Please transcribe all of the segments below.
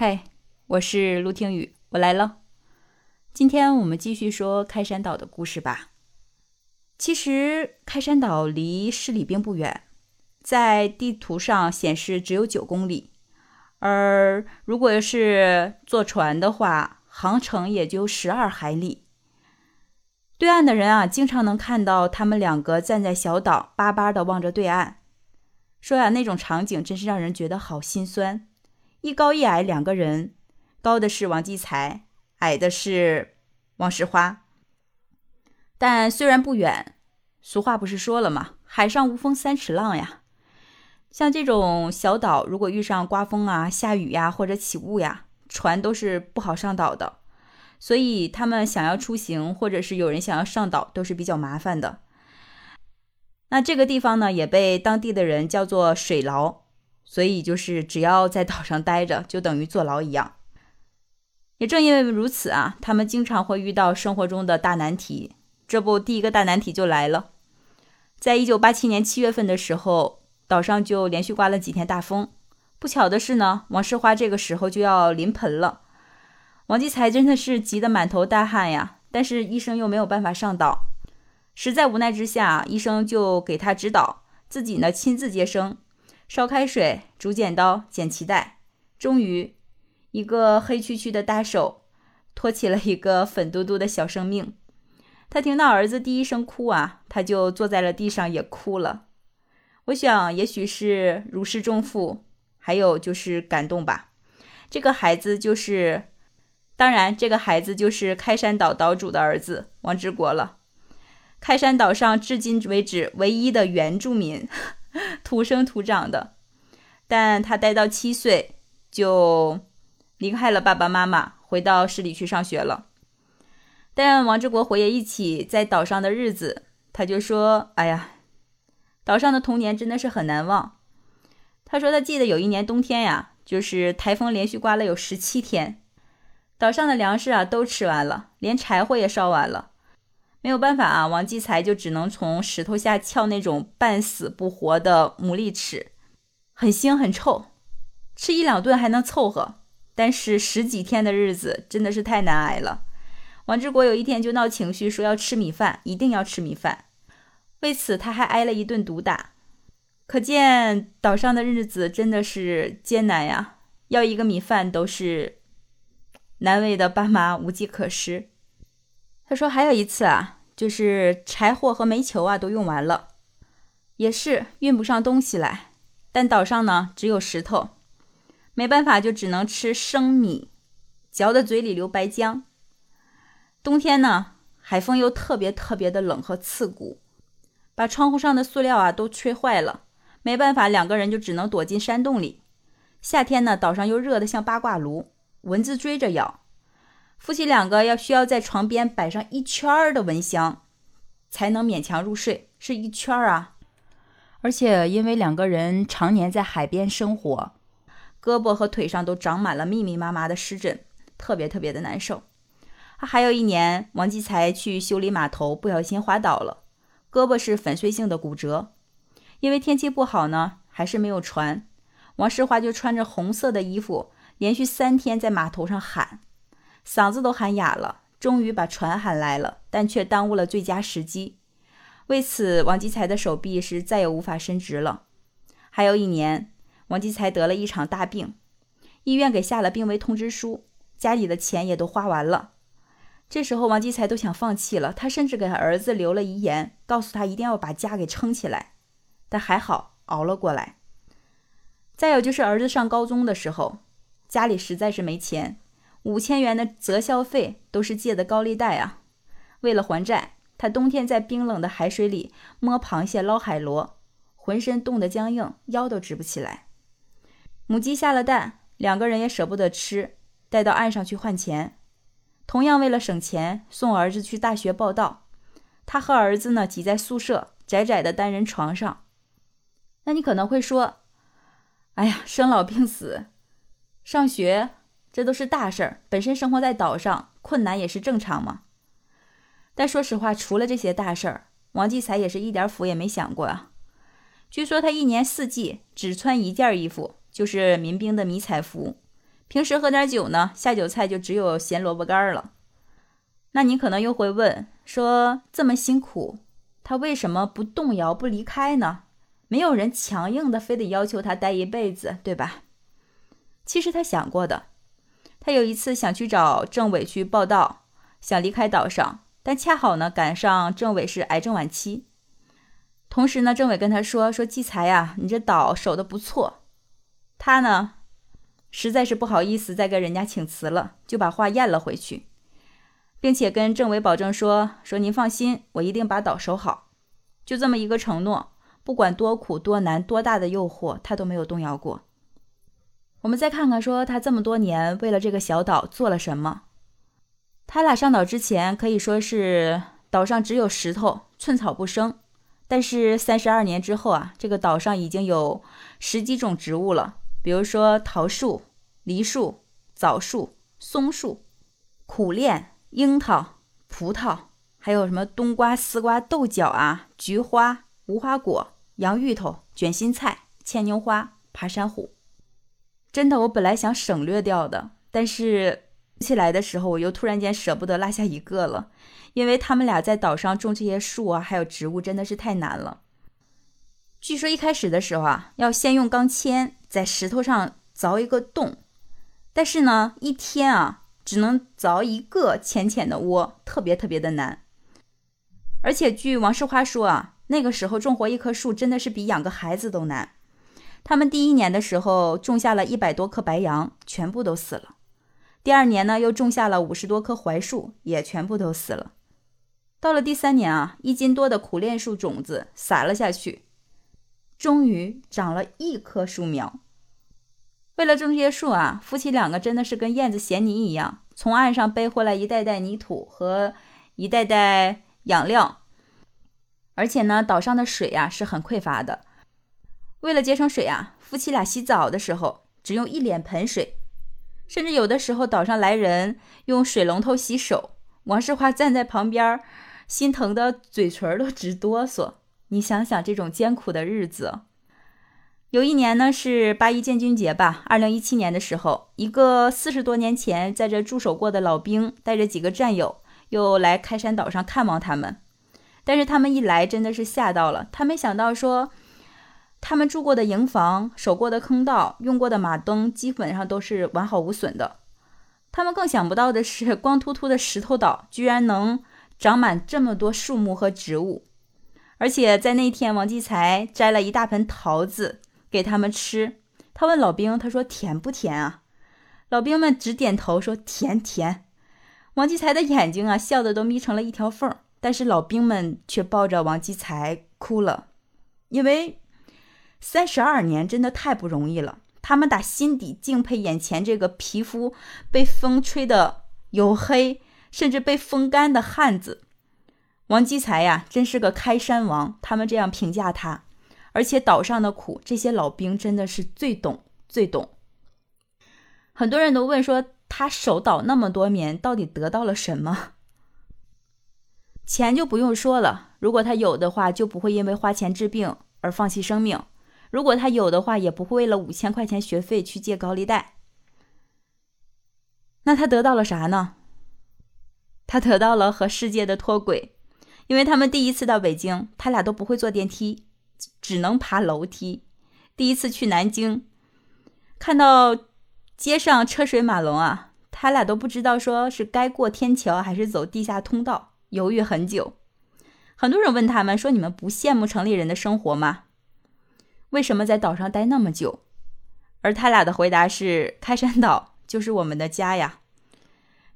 嗨，我是陆听雨，我来了。今天我们继续说开山岛的故事吧。其实开山岛离市里并不远，在地图上显示只有九公里，而如果是坐船的话，航程也就十二海里。对岸的人啊，经常能看到他们两个站在小岛，巴巴的望着对岸，说呀，那种场景真是让人觉得好心酸。一高一矮两个人，高的是王继才，矮的是王石花。但虽然不远，俗话不是说了吗？海上无风三尺浪呀。像这种小岛，如果遇上刮风啊、下雨呀，或者起雾呀，船都是不好上岛的。所以他们想要出行，或者是有人想要上岛，都是比较麻烦的。那这个地方呢，也被当地的人叫做水牢，所以就是只要在岛上待着，就等于坐牢一样。也正因为如此啊，他们经常会遇到生活中的大难题。这不，第一个大难题就来了。在一九八七年七月份的时候，岛上就连续刮了几天大风。不巧的是呢，王世花这个时候就要临盆了。王继才真的是急得满头大汗呀，但是医生又没有办法上岛，实在无奈之下，医生就给他指导，自己呢亲自接生，烧开水，煮剪刀，剪脐带，终于，一个黑黢黢的大手托起了一个粉嘟嘟的小生命。他听到儿子第一声哭啊，他就坐在了地上也哭了。我想，也许是如释重负，还有就是感动吧。这个孩子就是。当然，这个孩子就是开山岛岛主的儿子王之国了。开山岛上至今为止唯一的原住民，土生土长的。但他待到七岁就离开了爸爸妈妈，回到市里去上学了。但王志国回忆一起在岛上的日子，他就说：“哎呀，岛上的童年真的是很难忘。”他说他记得有一年冬天呀，就是台风连续刮了有十七天。岛上的粮食啊都吃完了，连柴火也烧完了，没有办法啊，王继才就只能从石头下撬那种半死不活的牡蛎吃，很腥很臭，吃一两顿还能凑合，但是十几天的日子真的是太难挨了。王志国有一天就闹情绪，说要吃米饭，一定要吃米饭，为此他还挨了一顿毒打，可见岛上的日子真的是艰难呀，要一个米饭都是。难为的爸妈无计可施。他说：“还有一次啊，就是柴火和煤球啊都用完了，也是运不上东西来。但岛上呢只有石头，没办法，就只能吃生米，嚼的嘴里流白浆。冬天呢，海风又特别特别的冷和刺骨，把窗户上的塑料啊都吹坏了。没办法，两个人就只能躲进山洞里。夏天呢，岛上又热得像八卦炉。”蚊子追着咬，夫妻两个要需要在床边摆上一圈儿的蚊香，才能勉强入睡。是一圈儿啊！而且因为两个人常年在海边生活，胳膊和腿上都长满了密密麻麻的湿疹，特别特别的难受。还有一年，王继才去修理码头，不小心滑倒了，胳膊是粉碎性的骨折。因为天气不好呢，还是没有船，王世华就穿着红色的衣服。连续三天在码头上喊，嗓子都喊哑了，终于把船喊来了，但却耽误了最佳时机。为此，王继才的手臂是再也无法伸直了。还有一年，王继才得了一场大病，医院给下了病危通知书，家里的钱也都花完了。这时候，王继才都想放弃了，他甚至给儿子留了遗言，告诉他一定要把家给撑起来。但还好熬了过来。再有就是儿子上高中的时候。家里实在是没钱，五千元的择校费都是借的高利贷啊。为了还债，他冬天在冰冷的海水里摸螃蟹、捞海螺，浑身冻得僵硬，腰都直不起来。母鸡下了蛋，两个人也舍不得吃，带到岸上去换钱。同样为了省钱，送儿子去大学报到，他和儿子呢挤在宿舍窄窄的单人床上。那你可能会说：“哎呀，生老病死。”上学，这都是大事儿。本身生活在岛上，困难也是正常嘛。但说实话，除了这些大事儿，王继才也是一点福也没享过啊。据说他一年四季只穿一件衣服，就是民兵的迷彩服，平时喝点酒呢，下酒菜就只有咸萝卜干了。那你可能又会问，说这么辛苦，他为什么不动摇不离开呢？没有人强硬的非得要求他待一辈子，对吧？其实他想过的，他有一次想去找政委去报道，想离开岛上，但恰好呢赶上政委是癌症晚期。同时呢，政委跟他说：“说季才呀，你这岛守的不错。”他呢，实在是不好意思再跟人家请辞了，就把话咽了回去，并且跟政委保证说：“说您放心，我一定把岛守好。”就这么一个承诺，不管多苦多难，多大的诱惑，他都没有动摇过。我们再看看，说他这么多年为了这个小岛做了什么？他俩上岛之前可以说是岛上只有石头，寸草不生。但是三十二年之后啊，这个岛上已经有十几种植物了，比如说桃树、梨树、枣树、松树、苦楝、樱桃、葡萄，还有什么冬瓜、丝瓜、豆角啊、菊花、无花果、洋芋头、卷心菜、牵牛花、爬山虎。真的，我本来想省略掉的，但是起来的时候，我又突然间舍不得落下一个了。因为他们俩在岛上种这些树啊，还有植物，真的是太难了。据说一开始的时候啊，要先用钢钎在石头上凿一个洞，但是呢，一天啊只能凿一个浅浅的窝，特别特别的难。而且据王世花说啊，那个时候种活一棵树真的是比养个孩子都难。他们第一年的时候种下了一百多棵白杨，全部都死了。第二年呢，又种下了五十多棵槐树，也全部都死了。到了第三年啊，一斤多的苦楝树种子撒了下去，终于长了一棵树苗。为了种这些树啊，夫妻两个真的是跟燕子衔泥一样，从岸上背回来一袋袋泥土和一袋袋养料。而且呢，岛上的水呀是很匮乏的。为了节省水啊，夫妻俩洗澡的时候只用一脸盆水，甚至有的时候岛上来人用水龙头洗手，王世华站在旁边。心疼的嘴唇都直哆嗦。你想想这种艰苦的日子。有一年呢，是八一建军节吧？二零一七年的时候，一个四十多年前在这驻守过的老兵，带着几个战友，又来开山岛上看望他们。但是他们一来，真的是吓到了。他没想到说，他们住过的营房、守过的坑道、用过的马灯，基本上都是完好无损的。他们更想不到的是，光秃秃的石头岛居然能。长满这么多树木和植物，而且在那天，王继才摘了一大盆桃子给他们吃。他问老兵：“他说甜不甜啊？”老兵们直点头说：“甜甜。”王继才的眼睛啊，笑得都眯成了一条缝儿。但是老兵们却抱着王继才哭了，因为三十二年真的太不容易了。他们打心底敬佩眼前这个皮肤被风吹得黝黑。甚至被风干的汉子王基才呀，真是个开山王。他们这样评价他，而且岛上的苦，这些老兵真的是最懂最懂。很多人都问说，他守岛那么多年，到底得到了什么？钱就不用说了，如果他有的话，就不会因为花钱治病而放弃生命；如果他有的话，也不会为了五千块钱学费去借高利贷。那他得到了啥呢？他得到了和世界的脱轨，因为他们第一次到北京，他俩都不会坐电梯，只能爬楼梯。第一次去南京，看到街上车水马龙啊，他俩都不知道说是该过天桥还是走地下通道，犹豫很久。很多人问他们说：“你们不羡慕城里人的生活吗？为什么在岛上待那么久？”而他俩的回答是：“开山岛就是我们的家呀。”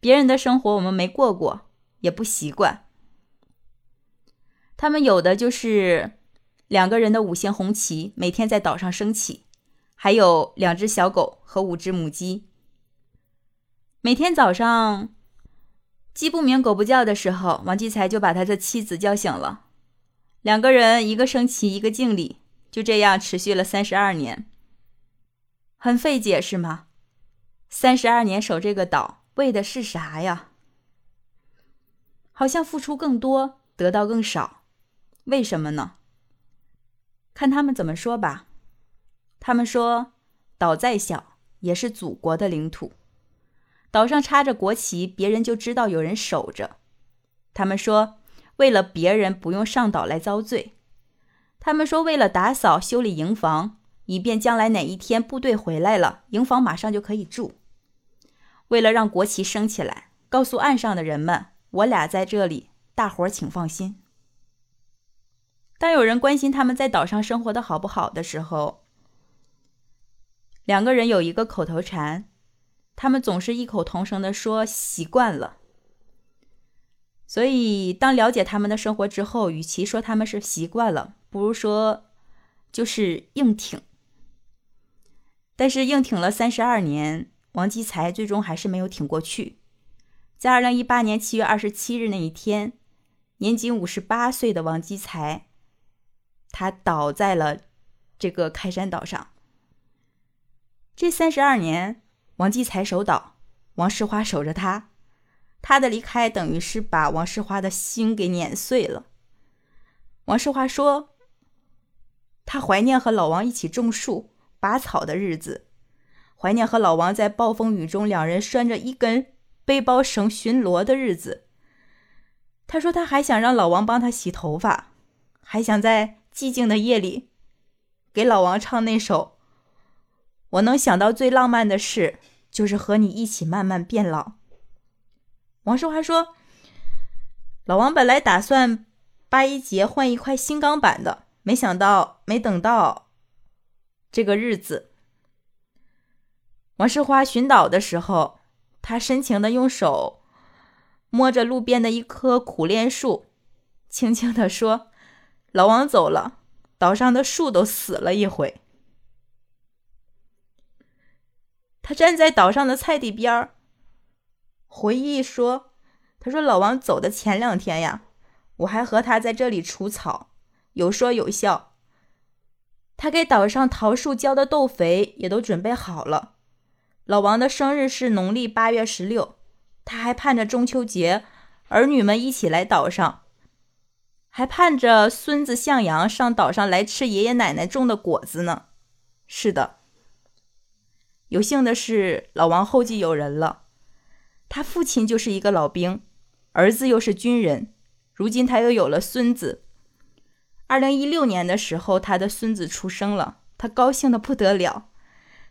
别人的生活我们没过过，也不习惯。他们有的就是两个人的五星红旗，每天在岛上升起，还有两只小狗和五只母鸡。每天早上，鸡不鸣狗不叫的时候，王继才就把他的妻子叫醒了。两个人一个升旗，一个敬礼，就这样持续了三十二年。很费解是吗？三十二年守这个岛。为的是啥呀？好像付出更多，得到更少，为什么呢？看他们怎么说吧。他们说：“岛再小，也是祖国的领土。岛上插着国旗，别人就知道有人守着。他们说，为了别人不用上岛来遭罪。他们说，为了打扫修理营房，以便将来哪一天部队回来了，营房马上就可以住。为了让国旗升起来，告诉岸上的人们，我俩在这里，大伙儿请放心。当有人关心他们在岛上生活的好不好的时候，两个人有一个口头禅，他们总是异口同声的说习惯了。所以，当了解他们的生活之后，与其说他们是习惯了，不如说就是硬挺。但是硬挺了三十二年，王继才最终还是没有挺过去。在二零一八年七月二十七日那一天，年仅五十八岁的王继才，他倒在了这个开山岛上。这三十二年，王继才守岛，王世华守着他。他的离开等于是把王世华的心给碾碎了。王世华说：“他怀念和老王一起种树、拔草的日子，怀念和老王在暴风雨中两人拴着一根背包绳巡逻的日子。”他说：“他还想让老王帮他洗头发，还想在寂静的夜里给老王唱那首。”我能想到最浪漫的事，就是和你一起慢慢变老。王世华说：“老王本来打算八一节换一块新钢板的，没想到没等到这个日子。”王世花寻岛的时候，他深情的用手摸着路边的一棵苦楝树，轻轻的说：“老王走了，岛上的树都死了一回。”他站在岛上的菜地边儿，回忆说：“他说老王走的前两天呀，我还和他在这里除草，有说有笑。他给岛上桃树浇的豆肥也都准备好了。老王的生日是农历八月十六，他还盼着中秋节儿女们一起来岛上，还盼着孙子向阳上岛上来吃爷爷奶奶种的果子呢。是的。”有幸的是，老王后继有人了。他父亲就是一个老兵，儿子又是军人，如今他又有了孙子。二零一六年的时候，他的孙子出生了，他高兴的不得了。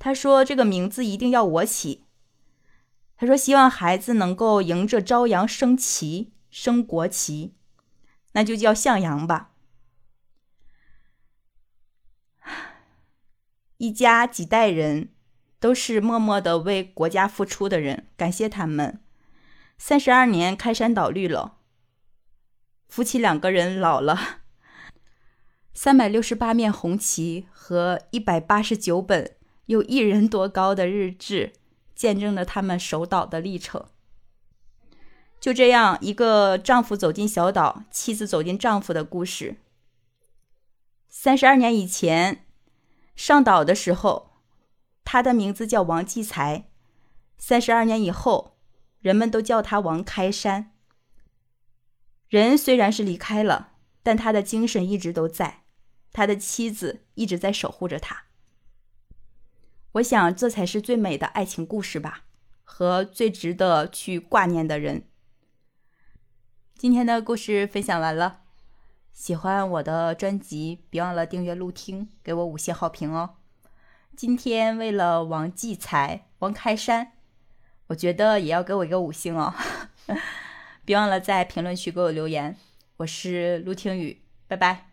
他说：“这个名字一定要我起。”他说：“希望孩子能够迎着朝阳升旗，升国旗，那就叫向阳吧。”一家几代人。都是默默的为国家付出的人，感谢他们。三十二年开山岛绿了，夫妻两个人老了。三百六十八面红旗和一百八十九本有一人多高的日志，见证了他们守岛的历程。就这样，一个丈夫走进小岛，妻子走进丈夫的故事。三十二年以前上岛的时候。他的名字叫王继才，三十二年以后，人们都叫他王开山。人虽然是离开了，但他的精神一直都在，他的妻子一直在守护着他。我想，这才是最美的爱情故事吧，和最值得去挂念的人。今天的故事分享完了，喜欢我的专辑，别忘了订阅、录听，给我五星好评哦。今天为了王继才、王开山，我觉得也要给我一个五星哦！别忘了在评论区给我留言。我是陆听雨，拜拜。